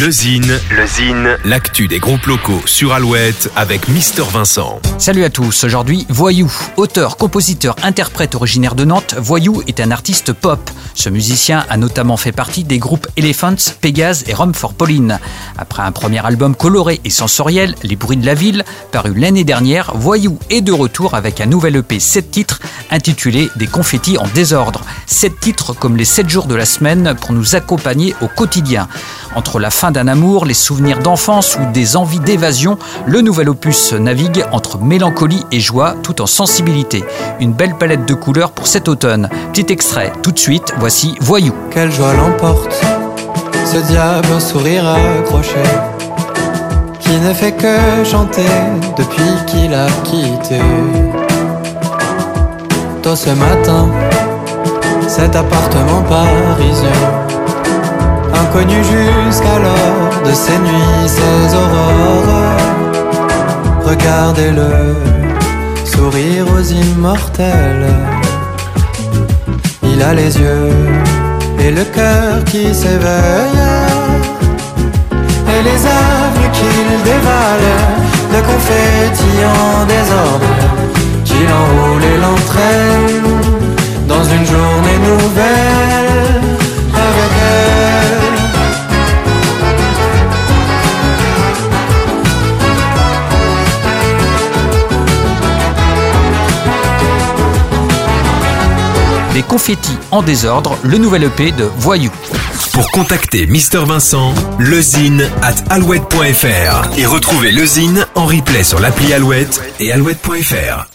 Le Zine, le Zine, l'actu des groupes locaux sur Alouette avec Mister Vincent. Salut à tous, aujourd'hui Voyou. Auteur, compositeur, interprète originaire de Nantes, Voyou est un artiste pop. Ce musicien a notamment fait partie des groupes Elephants, Pégase et Rome for Pauline. Après un premier album coloré et sensoriel, Les bruits de la ville, paru l'année dernière, Voyou est de retour avec un nouvel EP 7 titres intitulé Des confettis en désordre. 7 titres comme les 7 jours de la semaine pour nous accompagner au quotidien. Entre la fin d'un amour, les souvenirs d'enfance ou des envies d'évasion, le nouvel opus navigue entre mélancolie et joie tout en sensibilité. Une belle palette de couleurs pour cet automne. Petit extrait, tout de suite, voici Voyou. Quelle joie l'emporte, ce diable sourire accroché, qui ne fait que chanter depuis qu'il a quitté. Tôt ce matin, cet appartement parisien Inconnu jusqu'alors de ces nuits, ces aurores. Regardez-le, sourire aux immortels. Il a les yeux et le cœur qui s'éveille. Et les œuvres qu'il dévale, de confetti en désordre, qu'il enroule et l'entraîne dans une journée nouvelle Des confettis en désordre, le nouvel EP de Voyou. Pour contacter Mister Vincent, lezine at alouette.fr et retrouver lezine en replay sur l'appli Alouette et alouette.fr.